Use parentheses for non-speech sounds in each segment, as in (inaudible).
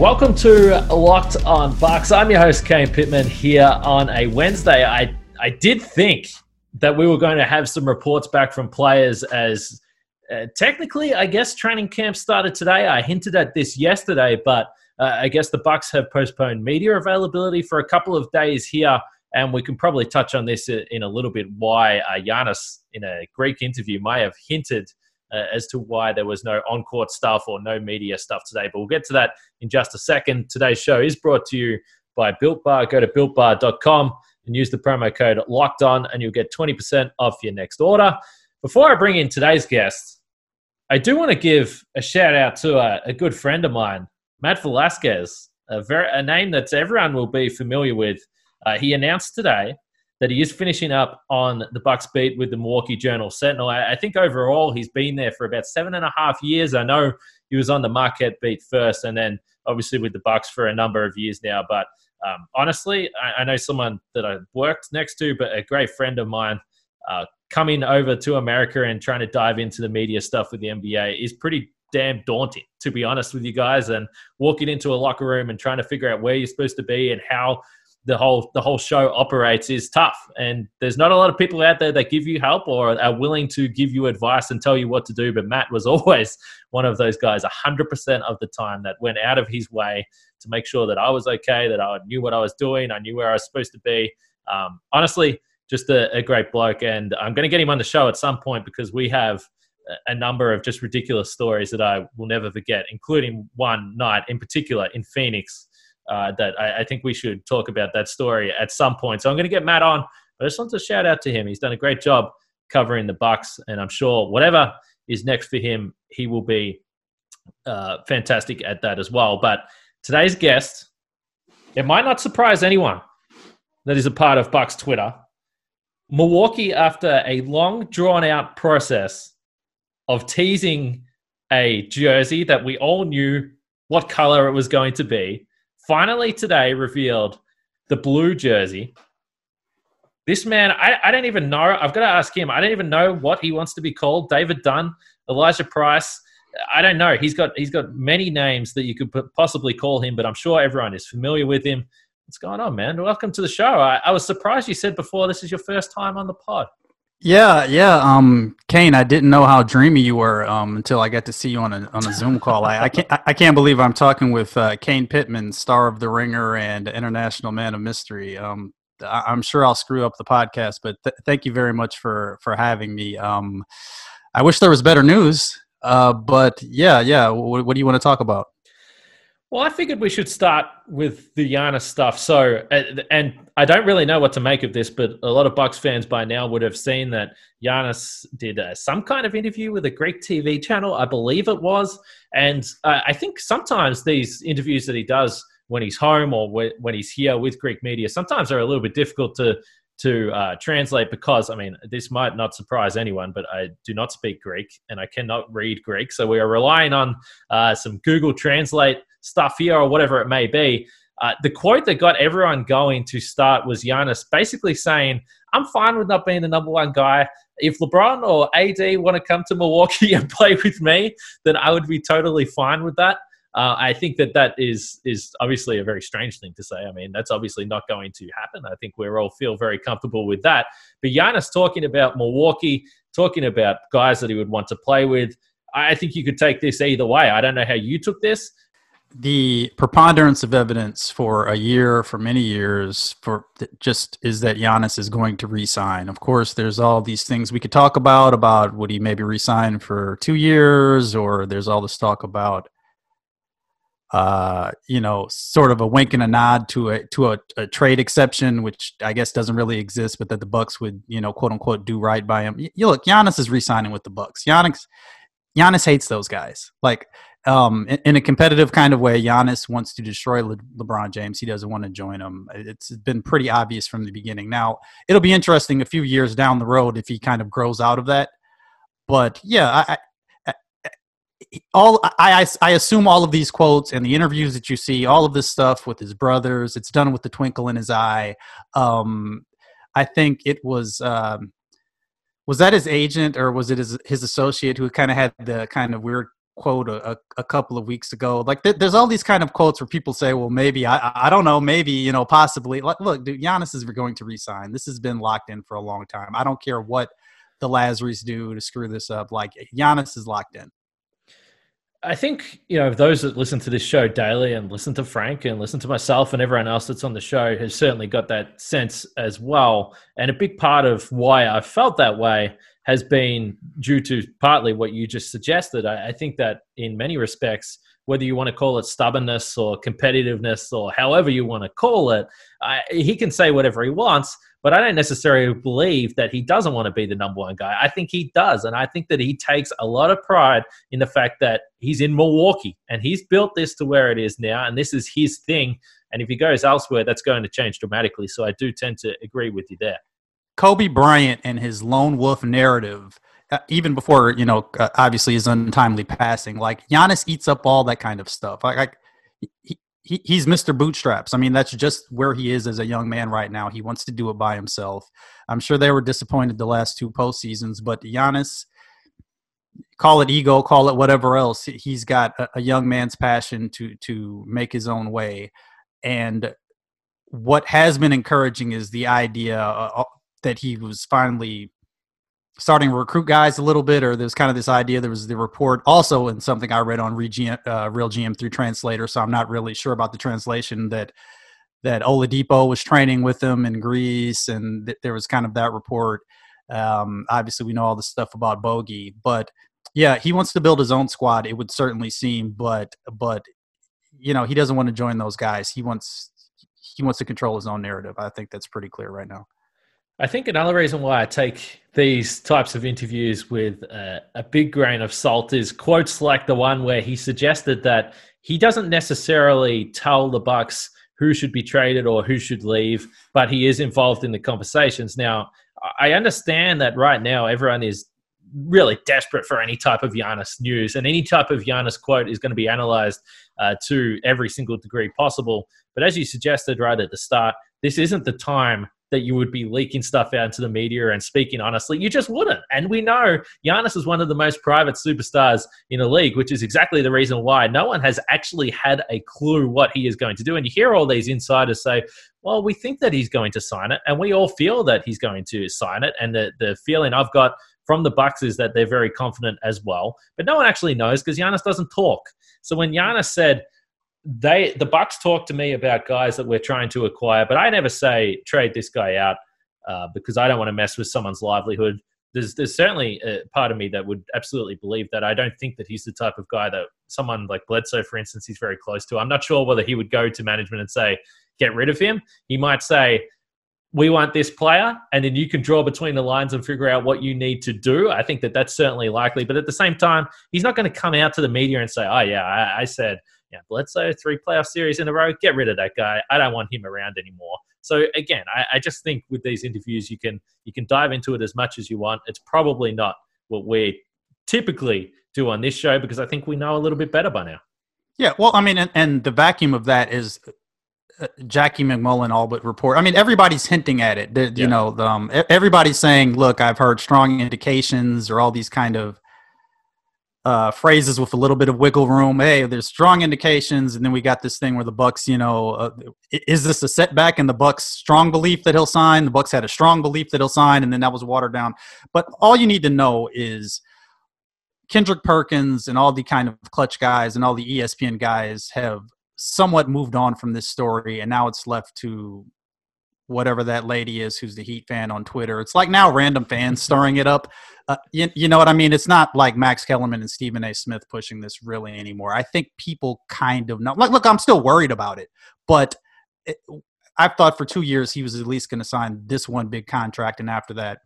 Welcome to Locked on Bucks. I'm your host Kane Pitman here on a Wednesday. I I did think that we were going to have some reports back from players as uh, technically, I guess training camp started today. I hinted at this yesterday, but uh, I guess the Bucks have postponed media availability for a couple of days here, and we can probably touch on this in a little bit. Why uh, Giannis, in a Greek interview, may have hinted uh, as to why there was no on court stuff or no media stuff today. But we'll get to that in just a second. Today's show is brought to you by Built Bar. Go to builtbar.com and use the promo code locked on, and you'll get 20% off your next order. Before I bring in today's guest, I do want to give a shout out to a, a good friend of mine, Matt Velazquez, a, very, a name that everyone will be familiar with. Uh, he announced today that he is finishing up on the Bucks beat with the Milwaukee Journal Sentinel. I, I, think overall he's been there for about seven and a half years. I know he was on the Marquette beat first, and then obviously with the Bucks for a number of years now. But um, honestly, I, I, know someone that I worked next to, but a great friend of mine. Uh, coming over to America and trying to dive into the media stuff with the NBA is pretty damn daunting, to be honest with you guys. And walking into a locker room and trying to figure out where you're supposed to be and how the whole the whole show operates is tough. And there's not a lot of people out there that give you help or are willing to give you advice and tell you what to do but matt was (laughs) always one of those guys 100% of the time that went out of his way to make sure that i was okay that i knew what i was doing i knew where i was supposed to be. Um, honestly just a, a great bloke and i'm going to get him on the show at some point because we have a number of just ridiculous stories that i will never forget including one night in particular in phoenix uh, that I, I, think we should talk about that story at some point. So I'm going to get Matt on. But I just want to shout out to him. He's done a great job covering the Bucks, and I'm sure whatever is next for him, he will be uh, fantastic at that as well. But today's guest, it might not surprise anyone that is a part of Bucks Twitter. Milwaukee, after a long, drawn out process of teasing a jersey that we all knew what color it was going to be, finally today revealed the blue jersey. This man, I, I don't even know. I've got to ask him. I don't even know what he wants to be called. David Dunn, Elijah Price. I don't know. He's got he's got many names that you could possibly call him, but I'm sure everyone is familiar with him. What's going on, man? Welcome to the show. I, I was surprised you said before this is your first time on the pod. Yeah, yeah. Um, Kane, I didn't know how dreamy you were um, until I got to see you on a on a Zoom call. I, I can't I can't believe I'm talking with uh, Kane Pitman, star of The Ringer and International Man of Mystery. Um, I, am sure I'll screw up the podcast, but th- thank you very much for for having me. Um, I wish there was better news, uh, but yeah, yeah. W- what do you want to talk about? Well, I figured we should start with the Giannis stuff. So, and I don't really know what to make of this, but a lot of Bucks fans by now would have seen that Giannis did uh, some kind of interview with a Greek TV channel, I believe it was. And uh, I think sometimes these interviews that he does when he's home or when he's here with Greek media, sometimes are a little bit difficult to to uh, translate because I mean this might not surprise anyone, but I do not speak Greek and I cannot read Greek, so we are relying on uh, some Google Translate stuff here or whatever it may be. Uh, the quote that got everyone going to start was Giannis basically saying, I'm fine with not being the number one guy. If LeBron or AD want to come to Milwaukee (laughs) and play with me, then I would be totally fine with that. Uh, I think that that is is obviously a very strange thing to say. I mean, that's obviously not going to happen. I think we all feel very comfortable with that. But Giannis talking about Milwaukee, talking about guys that he would want to play with, I think you could take this either way. I don't know how you took this, the preponderance of evidence for a year, for many years, for just is that Giannis is going to resign. Of course, there's all these things we could talk about about would he maybe resign for two years, or there's all this talk about uh, you know, sort of a wink and a nod to a to a, a, trade exception, which I guess doesn't really exist, but that the Bucks would, you know, quote unquote, do right by him. You look, Giannis is re-signing with the Bucks. Giannis, Giannis hates those guys. Like, um, in, in, a competitive kind of way, Giannis wants to destroy Le- LeBron James. He doesn't want to join him. It's been pretty obvious from the beginning. Now, it'll be interesting a few years down the road if he kind of grows out of that. But yeah, I, all I, I, I assume all of these quotes and the interviews that you see, all of this stuff with his brothers, it's done with the twinkle in his eye. Um, I think it was um, was that his agent or was it his his associate who kind of had the kind of weird quote a, a, couple of weeks ago. Like th- there's all these kind of quotes where people say, "Well, maybe I I don't know, maybe you know, possibly." Like, look, dude, Giannis is going to resign. This has been locked in for a long time. I don't care what the Lasrys do to screw this up. Like Giannis is locked in. I think you know those that listen to this show daily and listen to Frank and listen to myself and everyone else that's on the show has certainly got that sense as well. And a big part of why I felt that way has been due to partly what you just suggested. I, I think that in many respects, whether you want to call it stubbornness or competitiveness or however you want to call it, I, he can say whatever he wants but I don't necessarily believe that he doesn't want to be the number one guy. I think he does. And I think that he takes a lot of pride in the fact that he's in Milwaukee and he's built this to where it is now. And this is his thing. And if he goes elsewhere, that's going to change dramatically. So I do tend to agree with you there. Kobe Bryant and his lone wolf narrative, uh, even before, you know, uh, obviously his untimely passing, like Giannis eats up all that kind of stuff. Like, like he, he, he's Mr. Bootstraps. I mean, that's just where he is as a young man right now. He wants to do it by himself. I'm sure they were disappointed the last two postseasons, but Giannis, call it ego, call it whatever else. He's got a, young man's passion to to make his own way, and what has been encouraging is the idea uh, uh that he was finally starting to recruit guys a little bit, or there's kind of this idea. There was the report also in something I read on Real GM, uh, Real GM through translator, so I'm not really sure about the translation that that Oladipo was training with him in Greece, and th- there was kind of that report. Um, obviously, we know all the stuff about Bogey, but yeah, he wants to build his own squad. It would certainly seem, but but you know he doesn't want to join those guys. He wants he wants to control his own narrative. I think that's pretty clear right now. I think another reason why I take these types of interviews with a, a, big grain of salt is quotes like the one where he suggested that he doesn't necessarily tell the Bucks who should be traded or who should leave, but he is involved in the conversations. Now, I understand that right now everyone is really desperate for any type of Giannis news, and any type of Giannis quote is going to be analyzed uh, to every single degree possible. But as you suggested right at the start, this isn't the time that you would be leaking stuff out into the media and speaking honestly. You just wouldn't. And we know Giannis is one of the most private superstars in the league, which is exactly the reason why no one has actually had a clue what he is going to do. And you hear all these insiders say, well, we think that he's going to sign it, and we all feel that he's going to sign it. And the, the feeling I've got from the Bucks is that they're very confident as well. But no one actually knows because Giannis doesn't talk. So when Giannis said, they the Bucks talk to me about guys that we're trying to acquire, but I never say trade this guy out uh, because I don't want to mess with someone's livelihood. There's there's certainly a part of me that would absolutely believe that. I don't think that he's the type of guy that someone like Bledsoe, for instance, he's very close to. I'm not sure whether he would go to management and say get rid of him. He might say we want this player, and then you can draw between the lines and figure out what you need to do. I think that that's certainly likely, but at the same time, he's not going to come out to the media and say, "Oh yeah, I, I said." Yeah, Bledsoe, three playoff series in a row, get rid of that guy. I don't want him around anymore. So again, I, I, just think with these interviews, you can you can dive into it as much as you want. It's probably not what we typically do on this show because I think we know a little bit better by now. Yeah, well, I mean, and, and the vacuum of that is uh, Jackie MacMullan all but report. I mean, everybody's hinting at it. The, yeah. You know, um, everybody's saying, "Look, I've heard strong indications," or all these kind of uh, phrases with a little bit of wiggle room. Hey, there's strong indications, and then we got this thing where the Bucks, you know, uh, is this a setback in the Bucks' strong belief that he'll sign? The Bucks had a strong belief that he'll sign, and then that was watered down. But all you need to know is Kendrick Perkins and all the kind of clutch guys and all the ESPN guys have somewhat moved on from this story, and now it's left to whatever that lady is who's the Heat fan on Twitter. It's like now random fans stirring it up. Uh, you, you know what I mean? It's not like Max Kellerman and Stephen A. Smith pushing this really anymore. I think people kind of know. Like, look, I'm still worried about it, but it, I've thought for two years he was at least going to sign this one big contract, and after that,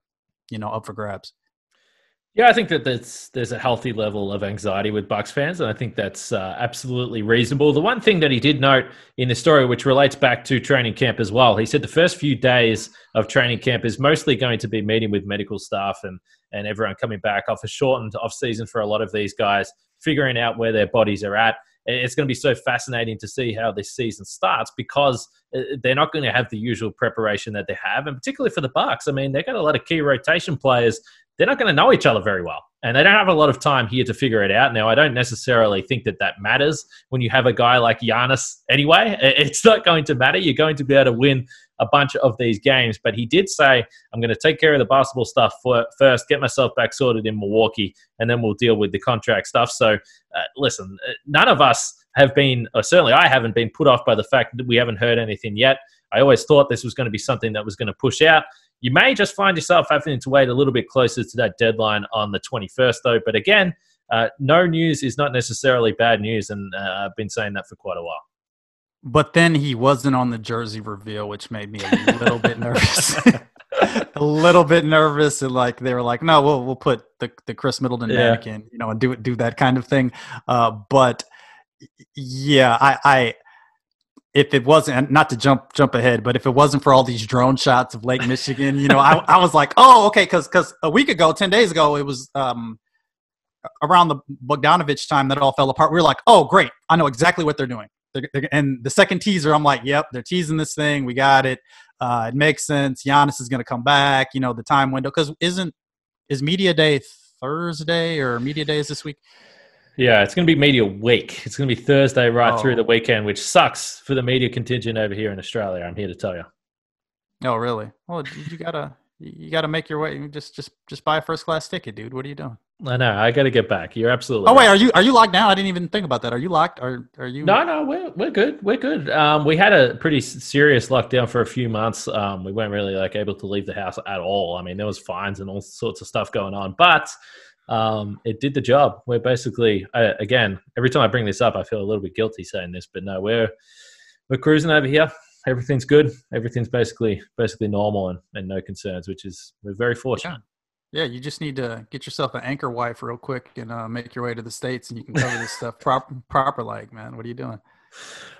you know, up for grabs. Yeah, I think that there's there's a healthy level of anxiety with Bucks fans, and I think that's uh, absolutely reasonable. The one thing that he did note in the story, which relates back to training camp as well, he said the first few days of training camp is mostly going to be meeting with medical staff and and everyone coming back off a shortened off season for a lot of these guys, figuring out where their bodies are at. It's going to be so fascinating to see how this season starts because uh, they're not going to have the usual preparation that they have, and particularly for the Bucks. I mean, they've got a lot of key rotation players they're not going to know each other very well. And they don't have a lot of time here to figure it out. Now, I don't necessarily think that that matters when you have a guy like Giannis anyway. It's not going to matter. You're going to be able to win a bunch of these games. But he did say, I'm going to take care of the basketball stuff first, get myself back sorted in Milwaukee, and then we'll deal with the contract stuff. So, uh, listen, uh, none of us have been, or certainly I haven't been put off by the fact that we haven't heard anything yet. I always thought this was going to be something that was going to push out. You may just find yourself having to wait a little bit closer to that deadline on the 21st, though. But again, uh, no news is not necessarily bad news, and uh, I've been saying that for quite a while. But then he wasn't on the jersey reveal, which made me a little bit nervous. (laughs) (laughs) a little bit nervous, and like they were like, "No, we'll we'll put the the Khris Middleton yeah. mannequin, you know, and do it do that kind of thing." Uh, but yeah, I, I if it wasn't not to jump jump ahead, but if it wasn't for all these drone shots of Lake Michigan, you know, I, I was like, oh, okay, because because a week ago, ten days ago, it was um, around the Bogdanovich time that all fell apart. We were like, oh, great, I know exactly what they're doing. They're, they're, and the second teaser, I'm like, yep, they're teasing this thing. We got it. Uh, it makes sense. Giannis is going to come back. You know, the time window because isn't is media day Thursday or media day is this week? Yeah, it's going to be media week. It's going to be Thursday right oh. through the weekend, which sucks for the media contingent over here in Australia. I'm here to tell you. Oh, really? Well, you gotta you gotta make your way. Just just just buy a first class ticket, dude. What are you doing? I know. I got to get back. You're absolutely. Oh wait, right. are you are you locked now? I didn't even think about that. Are you locked? Are are you? No, no. We're we're good. We're good. Um, we had a pretty serious lockdown for a few months. Um, we weren't really like able to leave the house at all. I mean, there was fines and all sorts of stuff going on, but um, it did the job. We're basically, uh, again, every time I bring this up, I feel a little bit guilty saying this, but no, we're we're cruising over here. Everything's good. Everything's basically basically normal and, and no concerns, which is we're very fortunate. Yeah. yeah, you just need to get yourself an anchor wife real quick and uh, make your way to the states, and you can cover this stuff proper proper like man. What are you doing?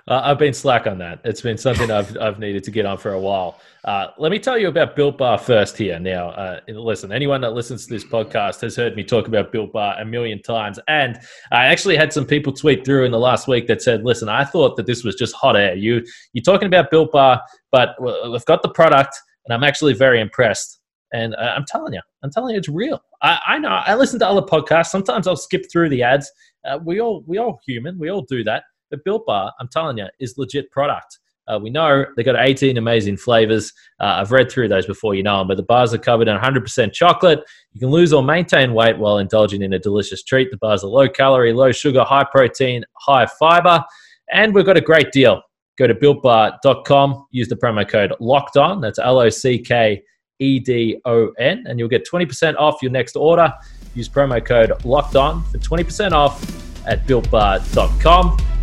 Uh, I've been slack on that. It's been something I've, (laughs) I've needed to get on for a while. Uh, let me tell you about Built Bar first here. Now, uh, listen, anyone that listens to this podcast has heard me talk about Built Bar a million times. And I actually had some people tweet through in the last week that said, listen, I thought that this was just hot air. You, you're talking about Built Bar, but we've got the product, and I'm actually very impressed. And uh, I'm telling you, I'm telling you, it's real. I, I, know. I listen to other podcasts. Sometimes I'll skip through the ads. Uh, we all, we all human. We all do that. But Built Bar, I'm telling you, is legit product. Uh, we know they've got 18 amazing flavors. Uh, I've read through those before you know them, but the bars are covered in 100% chocolate. You can lose or maintain weight while indulging in a delicious treat. The bars are low calorie, low sugar, high protein, high fiber. And we've got a great deal. Go to builtbar.com, use the promo code locked on. That's L O C K E D O N, and you'll get 20% off your next order. Use promo code locked on for 20% off at builtbar.com.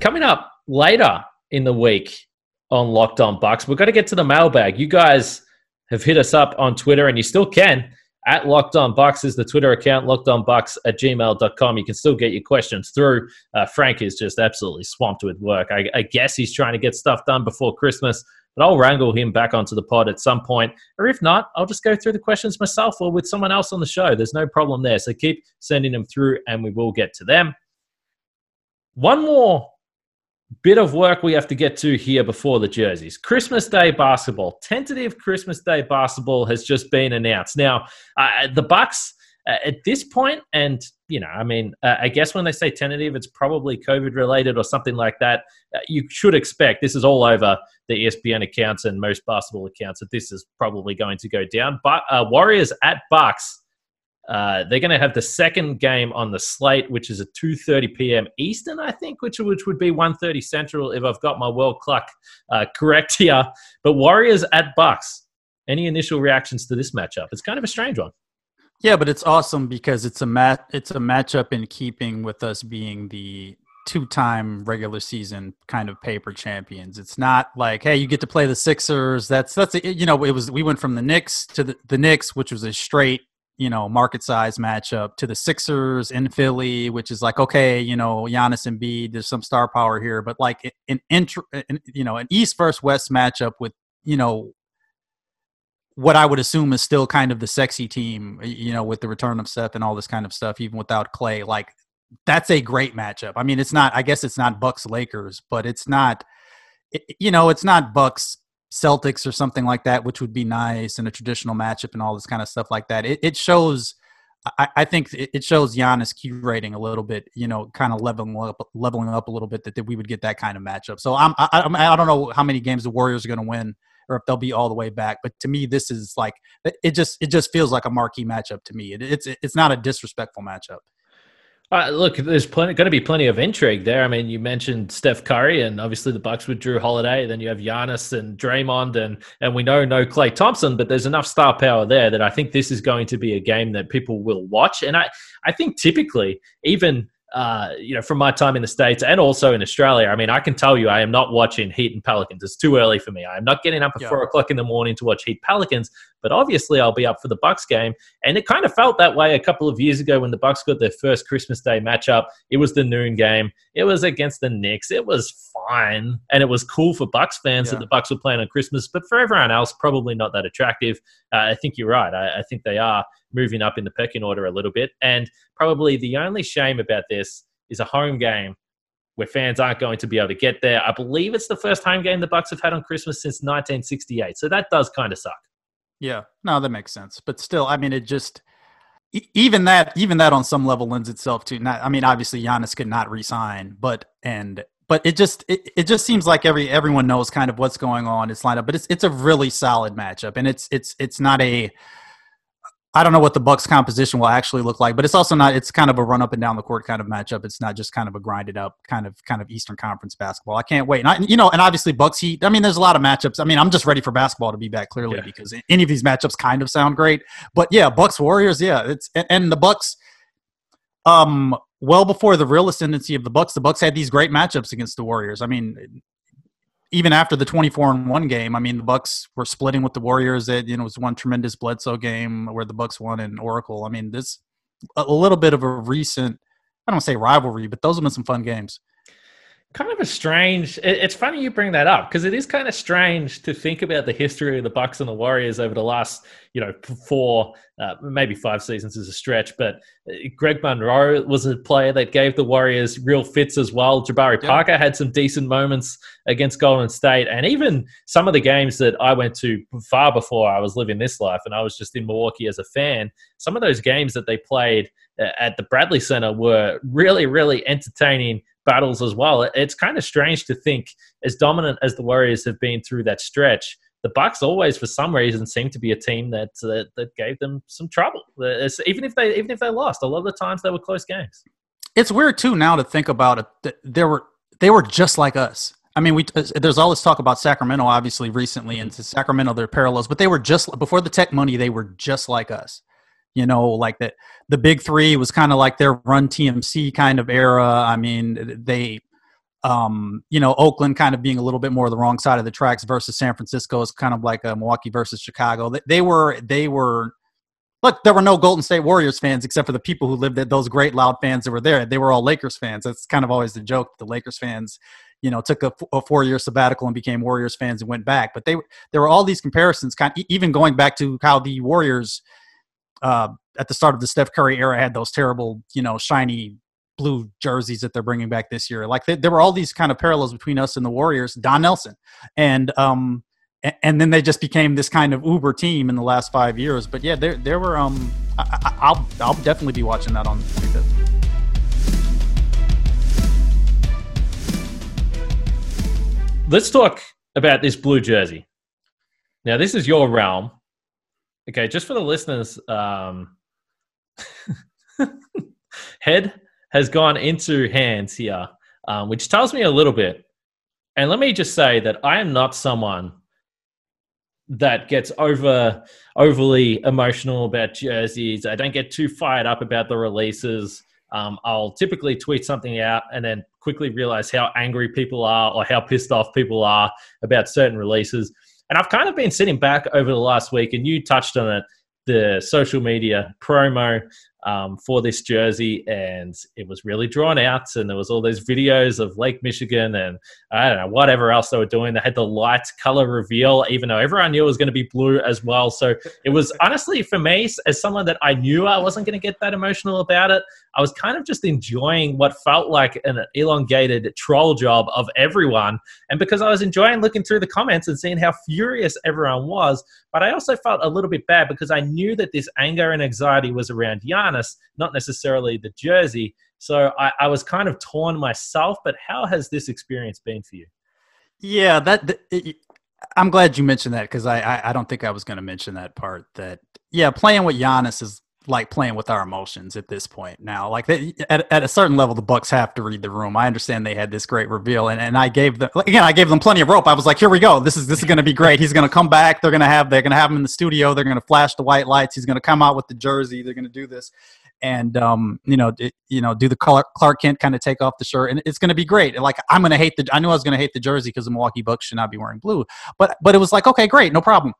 Coming up later in the week on Locked On Bucks, we're going to get to the mailbag. You guys have hit us up on Twitter, and you still can. At Locked On Bucks is the Twitter account, Locked On Bucks at gmail.com. You can still get your questions through. Uh, Frank is just absolutely swamped with work. I, I guess he's trying to get stuff done before Christmas, but I'll wrangle him back onto the pod at some point. Or if not, I'll just go through the questions myself or with someone else on the show. There's no problem there. So keep sending them through, and we will get to them. One more bit of work we have to get to here before the jerseys. Christmas Day basketball, tentative Christmas Day basketball has just been announced. Now, uh, the Bucks uh, at this point, and you know, I mean, uh, I guess when they say tentative, it's probably COVID related or something like that. Uh, you should expect this is all over the ESPN accounts and most basketball accounts that this is probably going to go down. But uh, Warriors at Bucks Uh, they're going to have the second game on the slate, which is at 2:30 p.m. Eastern, I think, which which would be 1:30 Central if I've got my world clock uh, (laughs) correct here. But Warriors at Bucks. Any initial reactions to this matchup? It's kind of a strange one. Yeah, but it's awesome because it's a mat it's a matchup in keeping with us being the two-time regular season kind of paper champions. It's not like, hey, you get to play the Sixers. That's that's a, you know, it was we went from the Knicks to the, the Knicks, which was a straight you know market size matchup to the Sixers in Philly, which is like okay, you know Giannis and Embiid, there's some star power here, but like an intro, you know, an East versus West matchup with you know what I would assume is still kind of the sexy team, you know, with the return of Steph and all this kind of stuff, even without Klay. Like that's a great matchup. I mean, it's not. I guess it's not Bucks Lakers, but it's not. You know, it's not Bucks Celtics or something like that, which would be nice and a traditional matchup and all this kind of stuff like that. It, it shows. I, I, think it shows Giannis curating a little bit, you know, kind of leveling up, leveling up a little bit that, that we would get that kind of matchup. So I'm, I, I'm, I don't know how many games the Warriors are going to win or if they'll be all the way back. But to me, this is like it just it just feels like a marquee matchup to me. It, it's it's not a disrespectful matchup. Uh, look, there's plenty, going to be plenty of intrigue there. I mean, you mentioned Steph Curry, and obviously the Bucks with Jrue Holiday. Then you have Giannis and Draymond, and and we know no Klay Thompson, but there's enough star power there that I think this is going to be a game that people will watch. And I I think typically even uh, you know, from my time in the States and also in Australia, I mean, I can tell you I am not watching Heat and Pelicans. It's too early for me. I'm not getting up at yeah. four o'clock in the morning to watch Heat Pelicans, but obviously I'll be up for the Bucks game. And it kind of felt that way a couple of years ago when the Bucks got their first Christmas Day matchup. It was the noon game. It was against the Knicks. It was fine. And it was cool for Bucks fans yeah. that the Bucks were playing on Christmas, but for everyone else, probably not that attractive. Uh, I think you're right. I, I think they are moving up in the pecking order a little bit. And probably the only shame about this is a home game where fans aren't going to be able to get there. I believe it's the first home game the Bucks have had on Christmas since 1968. So that does kind of suck. Yeah, no, that makes sense. But still, I mean, it just even that even that on some level lends itself to not. I mean, obviously Giannis could not resign, but and but it just it, it just seems like every everyone knows kind of what's going on. It's lined up, but it's it's a really solid matchup, and it's it's it's not a I don't know what the Bucks composition will actually look like, but it's also not. It's kind of a run up and down the court kind of matchup. It's not just kind of a grinded up kind of kind of Eastern Conference basketball. I can't wait. And I, you know, and obviously Bucks Heat. I mean, there's a lot of matchups. I mean, I'm just ready for basketball to be back clearly yeah. because any of these matchups kind of sound great. But yeah, Bucks Warriors. Yeah, it's and, and the Bucks. Um, well before the real ascendancy of the Bucks, the Bucks had these great matchups against the Warriors. I mean, even after the 24 and 1 game i mean the bucks were splitting with the warriors it you know was one tremendous bledsoe game where the bucks won in oracle. I mean this a little bit of a recent i don't say rivalry but those have been some fun games kind of a strange it's funny you bring that up because it is kind of strange to think about the history of the bucks and the warriors over the last you know four uh, maybe five seasons is a stretch but uh, greg monroe was a player that gave the warriors real fits as well jabari yeah. parker had some decent moments against golden state and even some of the games that i went to far before i was living this life and i was just in milwaukee as a fan some of those games that they played uh, at the bradley center were really really entertaining battles as well. It's kind of strange to think, as dominant as the Warriors have been through that stretch, the Bucks always, for some reason, seem to be a team that uh, that gave them some trouble. It's, even if they even if they lost, a lot of the times they were close games. It's weird too now to think about it. There were they were just like us. I mean, we there's all this talk about Sacramento, obviously, recently, and to Sacramento, their parallels, but they were just before the tech money, they were just like us you know like that the big three was kind of like their run tmc kind of era. I mean they um you know oakland kind of being a little bit more the wrong side of the tracks versus san francisco is kind of like a milwaukee versus chicago. They, they were they were look there were no golden state warriors fans except for the people who lived there those great loud fans that were there. They were all lakers fans. That's kind of always the joke the lakers fans you know took a, a four year sabbatical and became warriors fans and went back. But they there were all these comparisons kind of, even going back to how the warriors uh, at the start of the Steph Curry era had those terrible, you know, shiny blue jerseys that they're bringing back this year. Like they, there were all these kind of parallels between us and the Warriors, Don Nelson, and um, and then they just became this kind of uber team in the last five years. But yeah, there there were um, I, will I'll definitely be watching that on the 25th. Let's talk about this blue jersey. Now, this is your realm. Okay, just for the listeners, um, (laughs) Head has gone into hands here, um, which tells me a little bit. And let me just say that I am not someone that gets over overly emotional about jerseys. I don't get too fired up about the releases. Um, I'll typically tweet something out and then quickly realize how angry people are or how pissed off people are about certain releases. And I've kind of been sitting back over the last week, and you touched on it the social media promo um, for this jersey, and it was really drawn out. And there was all those videos of Lake Michigan and I don't know whatever else they were doing. They had the light color reveal, even though everyone knew it was going to be blue as well. So it was (laughs) honestly for me, as someone that I knew I wasn't going to get that emotional about it, I was kind of just enjoying what felt like an elongated troll job of everyone. And because I was enjoying looking through the comments and seeing how furious everyone was, but I also felt a little bit bad because I knew that this anger and anxiety was around Not necessarily the jersey. So I, I was kind of torn myself. But how has this experience been for you? Yeah, that. It, I'm glad you mentioned that because I, I, I don't think I was going to mention that part. That yeah, playing with Giannis is like playing with our emotions at this point now. Like they, at, at a certain level, the Bucks have to read the room. I understand they had this great reveal, and, and I gave them again. I gave them plenty of rope. I was like, here we go. This is this is going to be great. He's going to come back. They're going to have they're going to have him in the studio. They're going to flash the white lights. He's going to come out with the jersey. They're going to do this, and um, you know, it, you know, do the Clark, Kent kind of take off the shirt, and it's going to be great. And Like I'm going to hate the. I knew I was going to hate the jersey because the Milwaukee Bucks should not be wearing blue, but but it was like okay, great, no problem.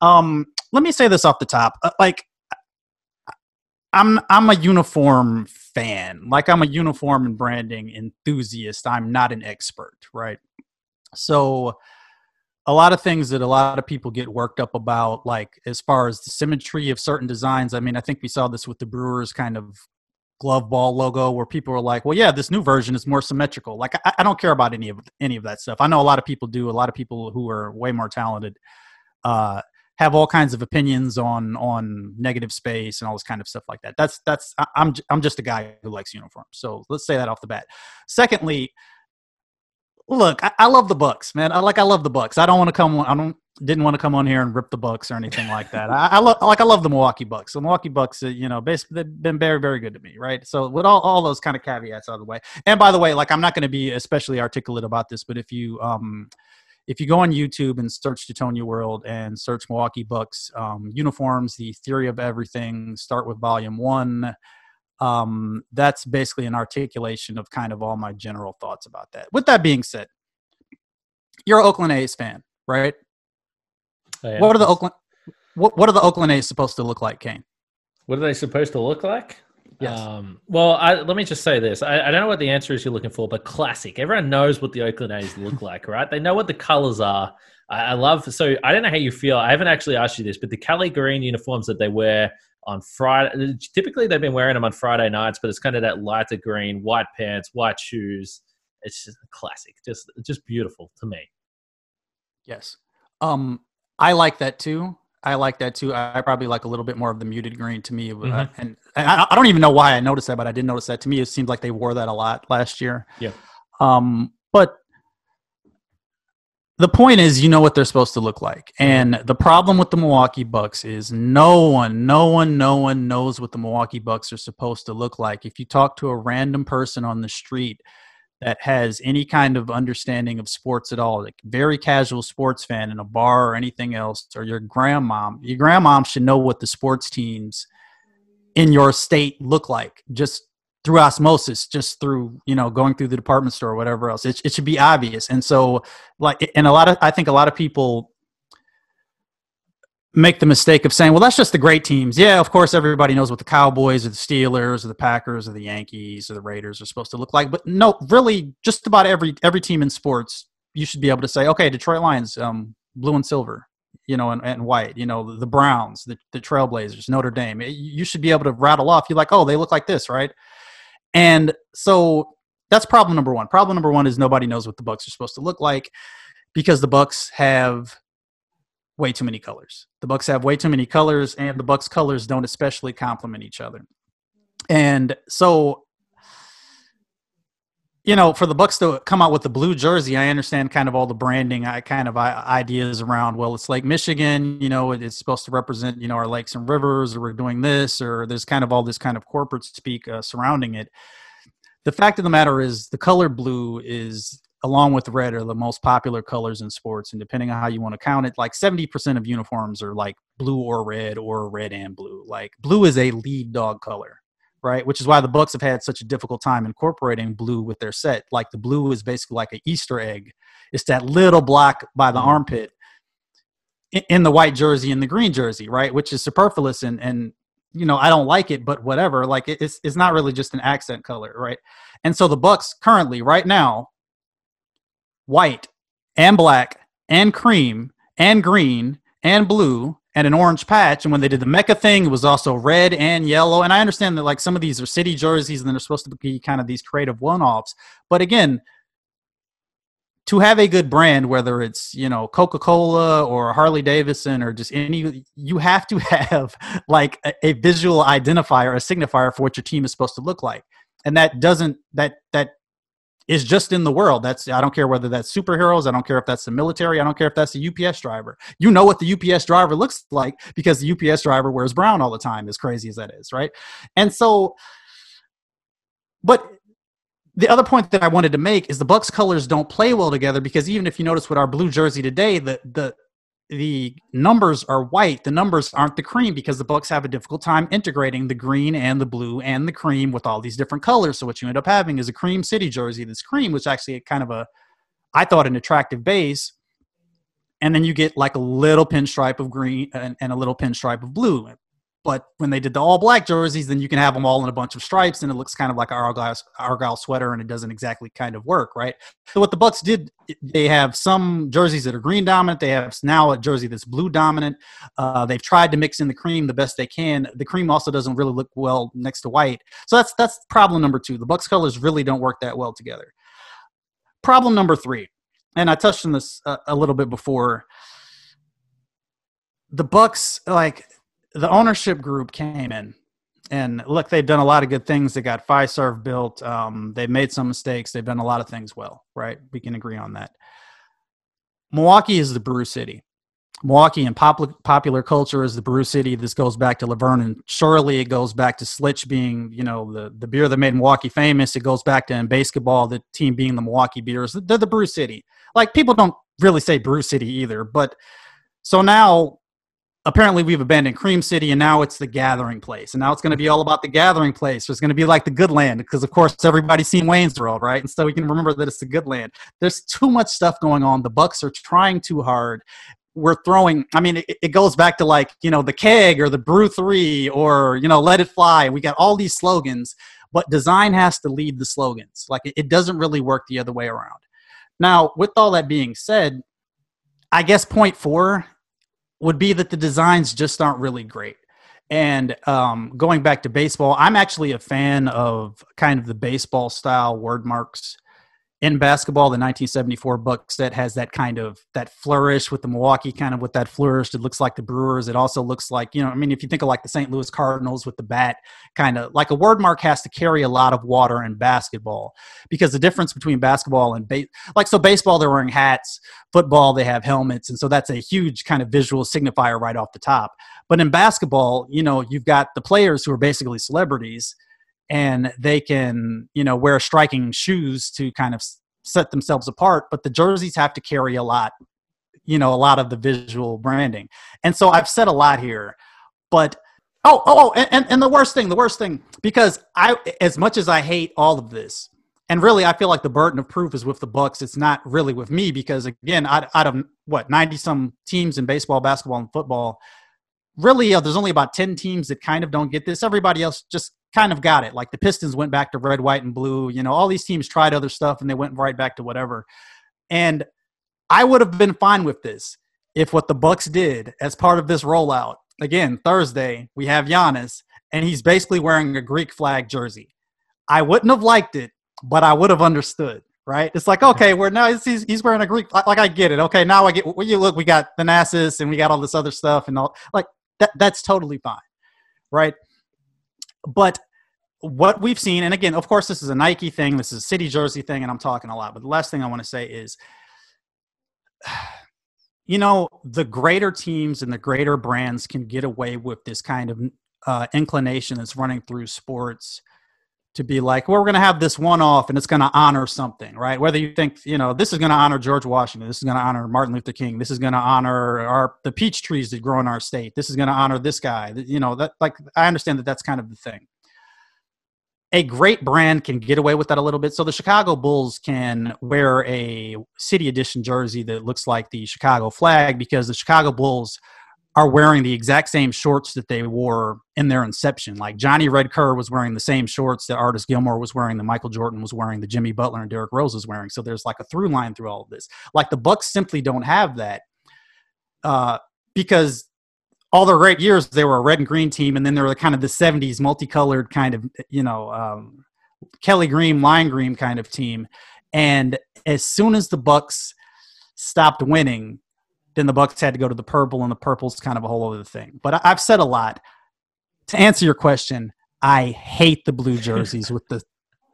Um, let me say this off the top, uh, like I'm I'm a uniform fan. Like I'm a uniform and branding enthusiast. I'm not an expert, right? So a lot of things that a lot of people get worked up about, like as far as the symmetry of certain designs. I mean, I think we saw this with the Brewers kind of glove ball logo where people were like, well, yeah, this new version is more symmetrical. Like I, I don't care about any of any of that stuff. I know a lot of people do, a lot of people who are way more talented uh, have all kinds of opinions on on negative space and all this kind of stuff like that. That's that's I'm I'm just a guy who likes uniforms. So let's say that off the bat. Secondly, look, I, I love the Bucks, man. I like I love the Bucks. I don't want to come. I don't didn't want to come on here and rip the Bucks or anything like that. I, I love like I love the Milwaukee Bucks. The Milwaukee Bucks, uh, you know, basically they've been very very good to me, right? So with all all those kind of caveats out of the way. And by the way, like I'm not going to be especially articulate about this, but if you um if you go on YouTube and search Teutonia World and search Milwaukee Bucks um, uniforms, the theory of everything, start with volume one. Um, that's basically an articulation of kind of all my general thoughts about that. With that being said, you're an Oakland A's fan, right? What are the Oakland what, what are the Oakland A's supposed to look like, Kane? What are they supposed to look like? Yes. Um, well, I, let me just say this. I, I, don't know what the answer is you're looking for, but classic. Everyone knows what the Oakland A's look (laughs) like, right? They know what the colors are. I, I, love. So I don't know how you feel. I haven't actually asked you this, but the Cali green uniforms that they wear on Friday. Typically, they've been wearing them on Friday nights, but it's kind of that lighter green, white pants, white shoes. It's just classic. Just, just beautiful to me. Yes. Um, I like that too. I like that too. I probably like a little bit more of the muted green to me, uh, mm-hmm. and, and I, I, don't even know why I noticed that, but I did notice that. To me, it seemed like they wore that a lot last year. Yeah. Um, but the point is, you know what they're supposed to look like, mm-hmm. and the problem with the Milwaukee Bucks is no one, no one, no one knows what the Milwaukee Bucks are supposed to look like. If you talk to a random person on the street that has any kind of understanding of sports at all, like very casual sports fan in a bar or anything else, or your grandmom, your grandmom should know what the sports teams in your state look like just through osmosis, just through, you know, going through the department store or whatever else. It, it should be obvious. And so, like, and a lot of, I think a lot of people make the mistake of saying, well, that's just the great teams. Yeah, of course, everybody knows what the Cowboys or the Steelers or the Packers or the Yankees or the Raiders are supposed to look like. But no, really, just about every every team in sports, you should be able to say, okay, Detroit Lions, um, blue and silver, you know, and, and white, you know, the Browns, the, the Trailblazers, Notre Dame. You should be able to rattle off. You're like, oh, they look like this, right? And so that's problem number one. Problem number one is nobody knows what the Bucks are supposed to look like because the Bucks have way too many colors. The Bucks have way too many colors, and the Bucks colors don't especially complement each other. And so you know, for the Bucks to come out with the blue jersey, I understand kind of all the branding, I kind of ideas around. Well, it's like Michigan, you know, it's supposed to represent, you know, our lakes and rivers, or we're doing this, or there's kind of all this kind of corporate speak uh, surrounding it. The fact of the matter is, the color blue is, along with red, are the most popular colors in sports, and depending on how you want to count it, like seventy percent of uniforms are like blue or red, or red and blue. Like blue is a lead dog color right? Which is why the Bucks have had such a difficult time incorporating blue with their set. Like the blue is basically like an Easter egg. It's that little block by the mm-hmm. armpit in the white jersey and the green jersey, right? Which is superfluous and and you know I don't like it, but whatever. Like it's it's not really just an accent color, right? And so the Bucks currently, right now, white and black and cream and green and blue and an orange patch. And when they did the Mecca thing, it was also red and yellow. And I understand that like some of these are city jerseys and they're supposed to be kind of these creative one-offs. But again, to have a good brand, whether it's you know Coca Cola or Harley Davidson or just any, you have to (laughs) have like a, a visual identifier, a signifier for what your team is supposed to look like, and that doesn't that that is just in the world. That's I don't care whether that's superheroes. I don't care if that's the military. I don't care if that's the UPS driver. You know what the UPS driver looks like because the UPS driver wears brown all the time. As crazy as that is, right? And so, but the other point that I wanted to make is the Bucks colors don't play well together because even if you notice with our blue jersey today, the the the numbers are white the numbers aren't the cream because the bucks have a difficult time integrating the green and the blue and the cream with all these different colors. So what you end up having is a cream city jersey that's cream which actually kind of a i thought an attractive base. And then you get like a little pinstripe of green and, and a little pinstripe of blue but when they did the all black jerseys, then you can have them all in a bunch of stripes, and it looks kind of like an argyle, argyle sweater, and it doesn't exactly kind of work, right? So what the Bucks did, they have some jerseys that are green dominant. They have now a jersey that's blue dominant. Uh, they've tried to mix in the cream the best they can. The cream also doesn't really look well next to white. So that's that's problem number two. The Bucks colors really don't work that well together. Problem number three, and I touched on this a, a little bit before. The Bucks like the ownership group came in and look, they've done a lot of good things. They got Fiserv built. Um, they've made some mistakes. They've done a lot of things well, right? We can agree on that. Milwaukee is the brew city. Milwaukee in pop- popular culture is the brew city. This goes back to Laverne, and surely it goes back to Schlitz being, you know, the, the beer that made Milwaukee famous. It goes back to in basketball, the team being the Milwaukee Beers. They're the brew city. Like people don't really say brew city either, but so now apparently we've abandoned Cream City and now it's the gathering place. And now it's going to be all about the gathering place. It's going to be like the good land because, of course, everybody's seen Wayne's World, right? And so we can remember that it's the good land. There's too much stuff going on. The Bucks are trying too hard. We're throwing, I mean, it, it goes back to like, you know, the keg or the brew three or, you know, let it fly. We got all these slogans, but design has to lead the slogans. Like it, it doesn't really work the other way around. Now, with all that being said, I guess point four would be that the designs just aren't really great. And um, going back to baseball, I'm actually a fan of kind of the baseball style word marks in basketball, the 1974 Bucks set has that kind of that flourish with the Milwaukee kind of with that flourish. It looks like the Brewers. It also looks like you know, I mean, if you think of like the St. Louis Cardinals with the bat, kind of like a word mark has to carry a lot of water in basketball because the difference between basketball and base, like so, baseball they're wearing hats, football they have helmets, and so that's a huge kind of visual signifier right off the top. But in basketball, you know, you've got the players who are basically celebrities and they can you know wear striking shoes to kind of set themselves apart but the jerseys have to carry a lot you know a lot of the visual branding. And so i've said a lot here but oh oh, oh and, and the worst thing the worst thing because i as much as i hate all of this and really i feel like the burden of proof is with the bucks it's not really with me because again out, out of what 90 some teams in baseball basketball and football really uh, there's only about 10 teams that kind of don't get this. Everybody else just kind of got it. Like the Pistons went back to red, white, and blue. You know, all these teams tried other stuff and they went right back to whatever. And I would have been fine with this if what the Bucks did as part of this rollout. Again, Thursday we have Giannis, and he's basically wearing a Greek flag jersey. I wouldn't have liked it, but I would have understood. Right? It's like okay, we're now he's, he's wearing a Greek like I get it. Okay, now I get. Well, you look, we got Thanasis and we got all this other stuff and all like that. That's totally fine, right? But what we've seen, and again, of course, this is a Nike thing, this is a city jersey thing, and I'm talking a lot. But the last thing I want to say is, (sighs) you know, the greater teams and the greater brands can get away with this kind of uh, inclination that's running through sports to be like, well, we're going to have this one off and it's going to honor something, right? Whether you think, you know, this is going to honor George Washington, this is going to honor Martin Luther King, this is going to honor our the peach trees that grow in our state, this is going to honor this guy, you know, that like I understand that that's kind of the thing. A great brand can get away with that a little bit. So the Chicago Bulls can wear a city edition jersey that looks like the Chicago flag because the Chicago Bulls are wearing the exact same shorts that they wore in their inception. Like Johnny Red Kerr was wearing the same shorts that Artis Gilmore was wearing, that Michael Jordan was wearing, that Jimmy Butler and Derrick Rose was wearing. So there's like a through line through all of this. Like the Bucks simply don't have that uh, because all their great years they were a red and green team, and then they were kind of the '70s multicolored kind of you know um, Kelly Green, lime green kind of team. And as soon as the Bucks stopped winning, then the Bucks had to go to the purple, and the purple's kind of a whole other thing. But I've said a lot. To answer your question, I hate the blue jerseys with the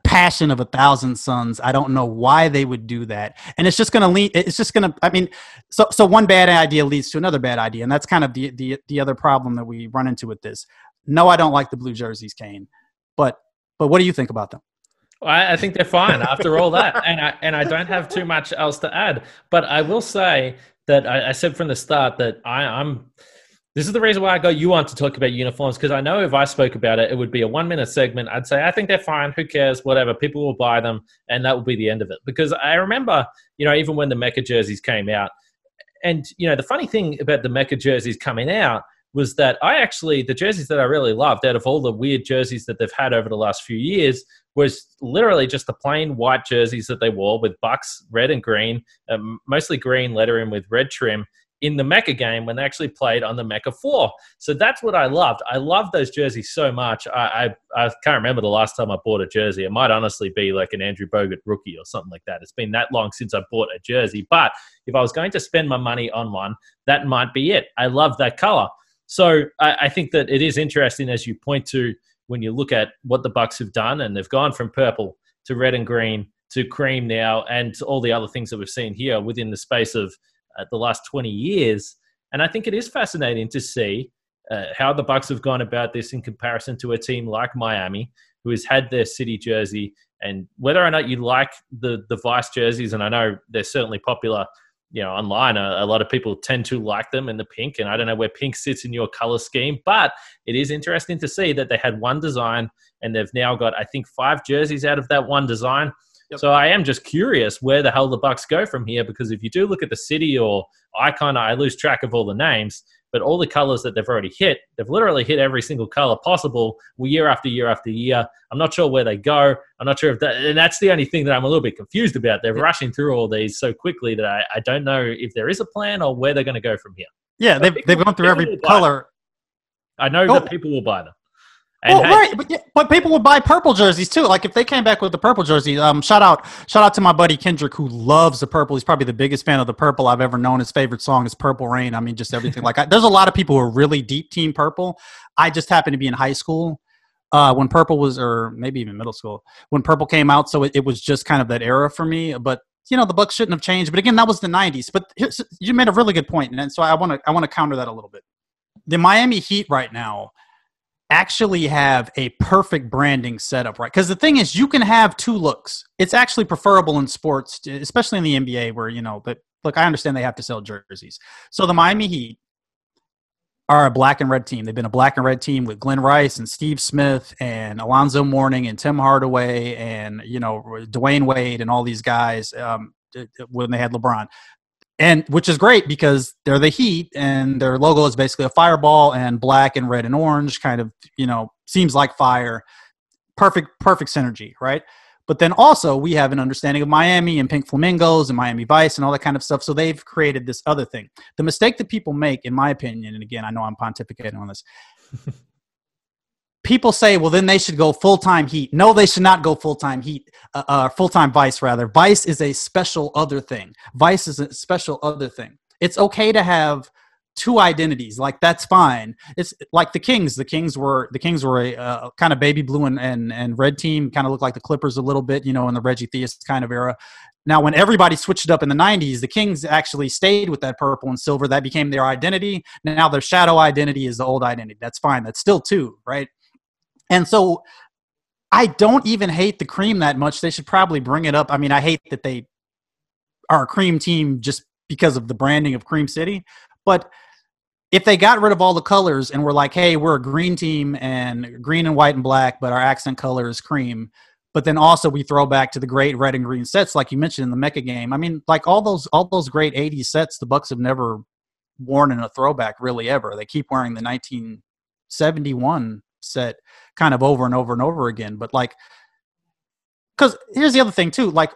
passion of a thousand suns. I don't know why they would do that, and it's just going to lead. It's just going to. I mean, so so one bad idea leads to another bad idea, and that's kind of the the the other problem that we run into with this. No, I don't like the blue jerseys, Kane. But but what do you think about them? I, I think they're fine after all that, and I and I don't have too much else to add. But I will say that I, I said from the start that I, I'm. This is the reason why I got you on to talk about uniforms because I know if I spoke about it, it would be a one minute segment. I'd say, I think they're fine. Who cares? Whatever. People will buy them. And that will be the end of it. Because I remember, you know, even when the Mecca jerseys came out, and, you know, the funny thing about the Mecca jerseys coming out was that I actually, the jerseys that I really loved out of all the weird jerseys that they've had over the last few years was literally just the plain white jerseys that they wore with Bucks red and green, um, mostly green lettering with red trim in the Mecca game when they actually played on the Mecca floor. So that's what I loved. I loved those jerseys so much. I, I, I can't remember the last time I bought a jersey. It might honestly be like an Andrew Bogut rookie or something like that. It's been that long since I bought a jersey. But if I was going to spend my money on one, that might be it. I love that color. So I, I think that it is interesting as you point to when you look at what the Bucks have done, and they've gone from purple to red and green to cream now, and all the other things that we've seen here within the space of uh, the last 20 years. And I think it is fascinating to see uh, how the Bucks have gone about this in comparison to a team like Miami, who has had their city jersey, and whether or not you like the the Vice jerseys, and I know they're certainly popular you know online a, a, lot of people tend to like them in the pink and i don't know where pink sits in your color scheme but it is interesting to see that they had one design and they've now got i think five jerseys out of that one design yep. so i am just curious where the hell the bucks go from here because if you do look at the city or icon i lose track of all the names but all the colors that they've already hit, they've literally hit every single color possible year after year after year. I'm not sure where they go. I'm not sure if that, and that's the only thing that I'm a little bit confused about. They're yeah. rushing through all these so quickly that I, I don't know if there is a plan or where they're going to go from here. Yeah, they've, they've gone through every color. I know oh. that people will buy them. And well, hey, right, but, but people would buy purple jerseys too. Like if they came back with the purple jersey, um, shout out, shout out to my buddy Kendrick who loves the purple. He's probably the biggest fan of the purple I've ever known. His favorite song is Purple Rain. I mean, just everything. like, I, there's a lot of people who are really deep team purple. I just happened to be in high school uh, when purple was, or maybe even middle school when purple came out. So it, it was just kind of that era for me. But you know, the Bucks shouldn't have changed. But again, that was the '90s. But you made a really good point, and so I want to I want to counter that a little bit. The Miami Heat right now actually have a perfect branding setup, right? Because the thing is, you can have two looks. It's actually preferable in sports, especially in the NBA, where you know. But look, I understand they have to sell jerseys. So the Miami Heat are a black and red team. They've been a black and red team with Glen Rice and Steve Smith and Alonzo Mourning and Tim Hardaway and you know Dwyane Wade and all these guys um, when they had LeBron and which is great because they're the Heat, and their logo is basically a fireball and black and red and orange, kind of you know seems like fire. Perfect, perfect synergy, right? But then also we have an understanding of Miami and Pink Flamingos and Miami Vice and all that kind of stuff. So they've created this other thing. The mistake that people make, in my opinion, and again, I know I'm pontificating on this, (laughs) people say, well, then they should go full time Heat. No, they should not go full time Heat, uh, uh, full time Vice, rather. Vice is a special other thing. Vice is a special other thing. It's okay to have two identities. Like that's fine. It's like the Kings. The Kings were the Kings were a uh, kind of baby blue and, and and red team. Kind of looked like the Clippers a little bit, you know, in the Reggie Theus kind of era. Now, when everybody switched up in the '90s, the Kings actually stayed with that purple and silver. That became their identity. Now their shadow identity is the old identity. That's fine. That's still two, right? And so I don't even hate the cream that much. They should probably bring it up. I mean, I hate that they are a cream team just because of the branding of Cream City, but if they got rid of all the colors and were like, hey, we're a green team and green and white and black, but our accent color is cream, but then also we throw back to the great red and green sets, like you mentioned in the Mecca game. I mean, like all those all those great '80s sets, the Bucks have never worn in a throwback really ever. They keep wearing the 1971 set kind of over and over and over again. But like, because here's the other thing too, like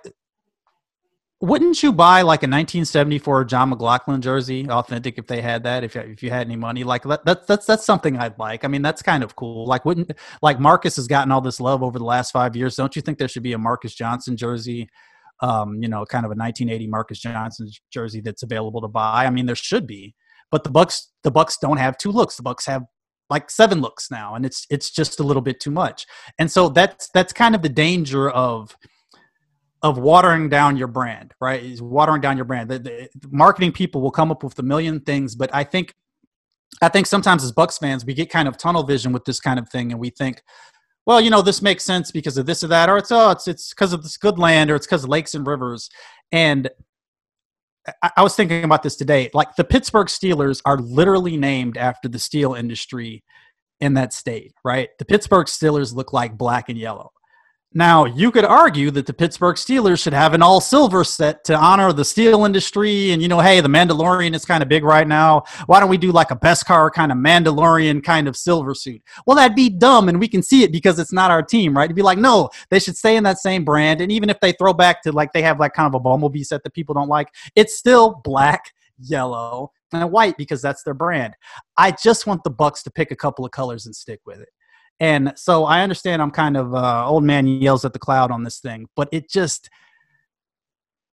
wouldn't you buy like a 1974 Jon McGlocklin jersey, authentic, if they had that? If if you had any money, like that, that's that's that's something I'd like. I mean, that's kind of cool. Like, wouldn't like Marques has gotten all this love over the last five years? Don't you think there should be a Marques Johnson jersey? Um, you know, kind of a 1980 Marques Johnson jersey that's available to buy. I mean, there should be, but the Bucks the Bucks don't have two looks. The Bucks have like seven looks now, and it's it's just a little bit too much. And so that's that's kind of the danger of of watering down your brand, right? Is watering down your brand. The, the, marketing people will come up with a million things, but I think I think sometimes as Bucks fans, we get kind of tunnel vision with this kind of thing, and we think, well, you know, this makes sense because of this or that, or it's oh, it's it's because of this good land, or it's because of lakes and rivers. And I, was thinking about this today. Like the Pittsburgh Steelers are literally named after the steel industry in that state, right? The Pittsburgh Steelers look like black and yellow. Now, you could argue that the Pittsburgh Steelers should have an all silver set to honor the steel industry. And, you know, hey, the Mandalorian is kind of big right now. Why don't we do like a Beskar kind of Mandalorian kind of silver suit? Well, that'd be dumb. And we can see it because it's not our team, right? It'd be like, no, they should stay in that same brand. And even if they throw back to like they have like kind of a Bumblebee set that people don't like, it's still black, yellow, and white because that's their brand. I just want the Bucks to pick a couple of colors and stick with it. And so I understand I'm kind of uh, old man yells at the cloud on this thing, but it just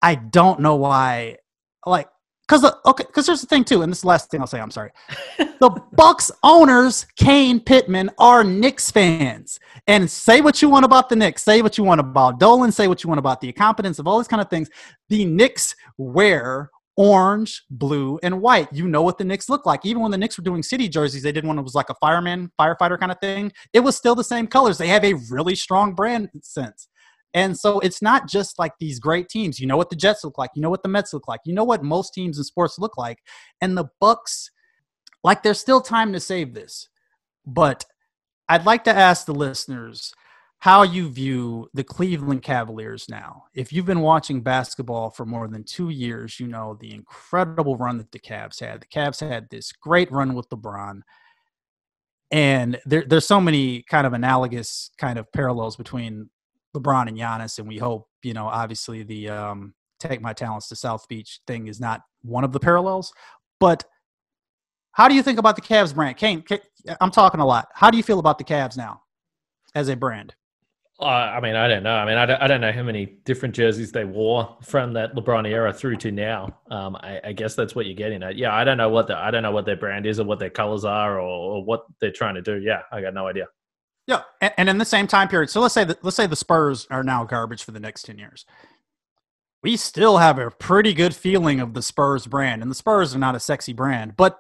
I don't know why. Like, because uh, okay, because there's the thing too, and this is the last thing I'll say. I'm sorry. (laughs) the Bucks owners, Kane Pitman, are Knicks fans, and say what you want about the Knicks, say what you want about Dolan, say what you want about the incompetence of all these kind of things. The Knicks wear orange, blue, and white. You know what the Knicks look like. Even when the Knicks were doing city jerseys, they did one that was like a fireman, firefighter kind of thing. It was still the same colors. They have a really strong brand sense. And so it's not just like these great teams. You know what the Jets look like. You know what the Mets look like. You know what most teams in sports look like. And the Bucks, like there's still time to save this. But I'd like to ask the listeners – how you view the Cleveland Cavaliers now. If you've been watching basketball for more than two years, you know the incredible run that the Cavs had. The Cavs had this great run with LeBron. And there, there's so many kind of analogous kind of parallels between LeBron and Giannis. And we hope, you know, obviously the um, take my talents to South Beach thing is not one of the parallels. But how do you think about the Cavs brand? Kane, Kane I'm talking a lot. How do you feel about the Cavs now as a brand? Uh, I mean, I don't know. I mean, I don't, I don't know how many different jerseys they wore from that LeBron era through to now. Um, I, I, guess that's what you're getting at. Yeah, I don't know what the, I don't know what their brand is or what their colors are or, or what they're trying to do. Yeah, I got no idea. Yeah, and, and in the same time period, so let's say that let's say the Spurs are now garbage for the next ten years. We still have a pretty good feeling of the Spurs brand, and the Spurs are not a sexy brand, but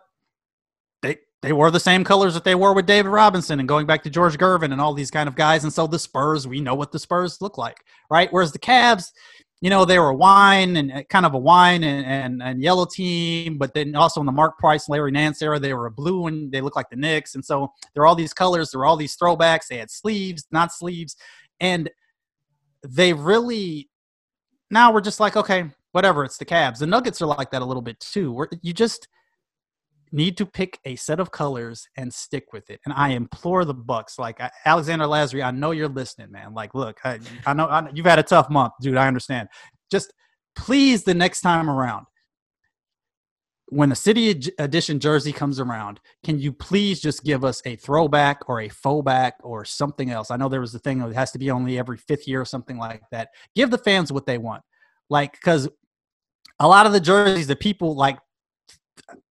they wore the same colors that they wore with David Robinson and going back to George Gervin and all these kind of guys. And so the Spurs, we know what the Spurs look like, right? Whereas the Cavs, you know, they were wine and uh, kind of a wine and, and, and yellow team, but then also in the Mark Price, Larry Nance era, they were a blue and they look like the Knicks. And so there are all these colors, there were all these throwbacks. They had sleeves, not sleeves. And they really, now we're just like, okay, whatever, it's the Cavs. The Nuggets are like that a little bit too. Where you just, need to pick a set of colors and stick with it. And I implore the Bucks, like Alexander Lasry, I know you're listening, man. Like, look, I, I know I, you've had a tough month, dude. I understand. Just please, the next time around, when the city edition jersey comes around, can you please just give us a throwback or a faux back or something else? I know there was a thing that has to be only every fifth year or something like that. Give the fans what they want. Like, because a lot of the jerseys that people like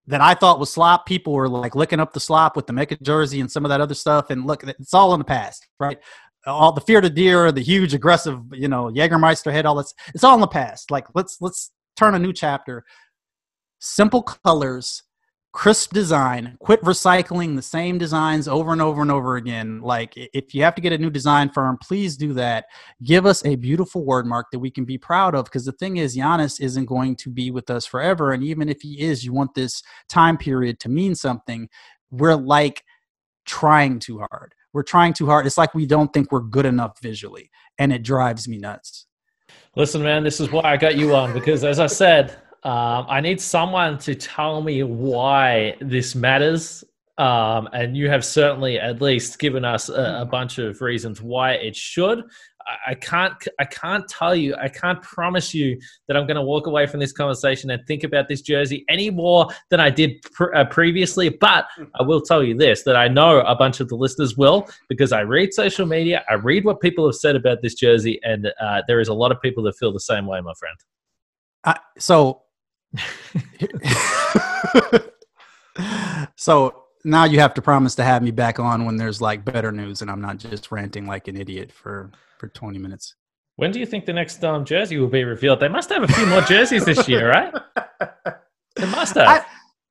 that I thought was slop. People were like licking up the slop with the Mecca jersey and some of that other stuff. And look, it's all in the past, right? All the fear to deer, the huge aggressive, you know, Jägermeister head, all that's it's all in the past. Like let's let's turn a new chapter. Simple colors, crisp design. Quit recycling the same designs over and over and over again. Like if you have to get a new design firm please do that. Give us a beautiful word mark that we can be proud of because the thing is Giannis isn't going to be with us forever. And even if he is you want this time period to mean something. We're like trying too hard. We're trying too hard. It's like we don't think we're good enough visually and it drives me nuts. Listen man this is why i got you on because as i said um, I need someone to tell me why this matters. Um, and you have certainly at least given us a, a bunch of reasons why it should. I, I can't, I can't tell you, I can't promise you that I'm going to walk away from this conversation and think about this jersey any more than I did pr- uh, previously. But I will tell you this: that I know a bunch of the listeners will because I read social media, I read what people have said about this jersey, and uh, there is a lot of people that feel the same way, my friend. Uh, so so now you have to promise to have me back on when there's like better news and I'm not just ranting like an idiot for for 20 minutes. When do you think the next um, jersey will be revealed? They must have a few more jerseys this year, (laughs) right? They must have. I,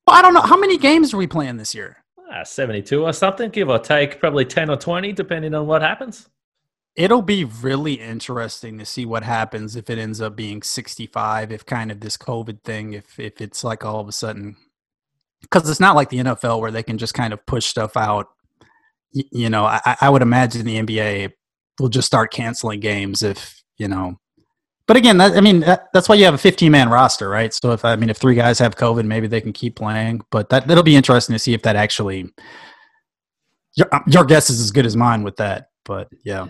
I don't know how many games are we playing this year. Uh, 72 or something, give or take, probably 10 or 20, depending on what happens it'll be really interesting to see what happens if it ends up being 65 if kind of this covid thing if if it's like all of a sudden because it's not like the nfl where they can just kind of push stuff out. You, you know I, I would imagine the nba will just start canceling games if you know but again that, i mean that, that's why you have a 15 man roster right? So if i mean if three guys have covid maybe they can keep playing but that that'll be interesting to see if that actually your, your guess is as good as mine with that but yeah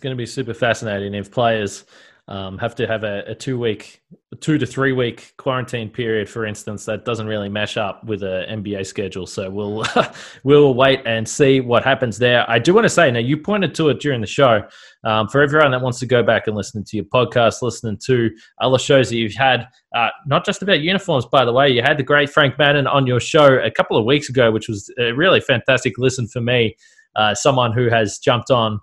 going to be super fascinating if players um, have to have a, a, two week, two to three week quarantine period, for instance, that doesn't really mesh up with an NBA schedule. So we'll (laughs) we'll wait and see what happens there. I do want to say now you pointed to it during the show. Um, for everyone that wants to go back and listen to your podcast, listening to other shows that you've had, uh, not just about uniforms, by the way, you had the great Frank Madden on your show a couple of weeks ago, which was a really fantastic listen for me. Uh, someone who has jumped on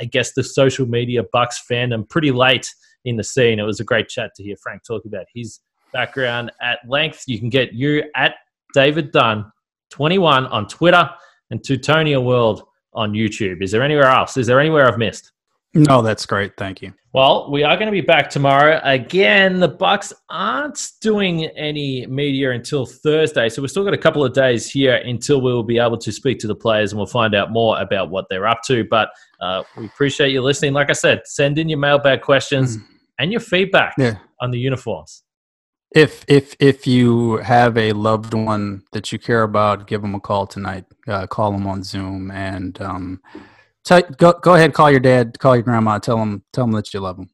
I guess, the social media Bucks fandom pretty late in the scene. It was a great chat to hear Frank talk about his background at length. You can get you at David Dunn 21 on Twitter and Teutonia World on YouTube. Is there anywhere else? Is there anywhere I've missed? No, that's great. Thank you. Well, we are going to be back tomorrow. Again, the Bucks aren't doing any media until Thursday, so we've still got a couple of days here until we will be able to speak to the players and we'll find out more about what they're up to. But uh, we appreciate you listening. Like I said, send in your mailbag questions mm. and your feedback yeah. on the uniforms. If if if you have a loved one that you care about, give them a call tonight. Uh, call them on Zoom and. Um, Go go ahead, call your dad, call your grandma, tell them tell them that you love them.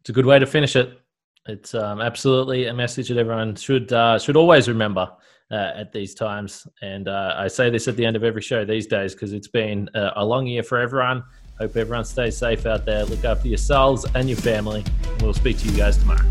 It's a good way to finish it. It's um, absolutely a message that everyone should uh, should always remember uh, at these times. And uh, I say this at the end of every show these days because it's been a, a long year for everyone. Hope everyone stays safe out there. Look after yourselves and your family. And we'll speak to you guys tomorrow.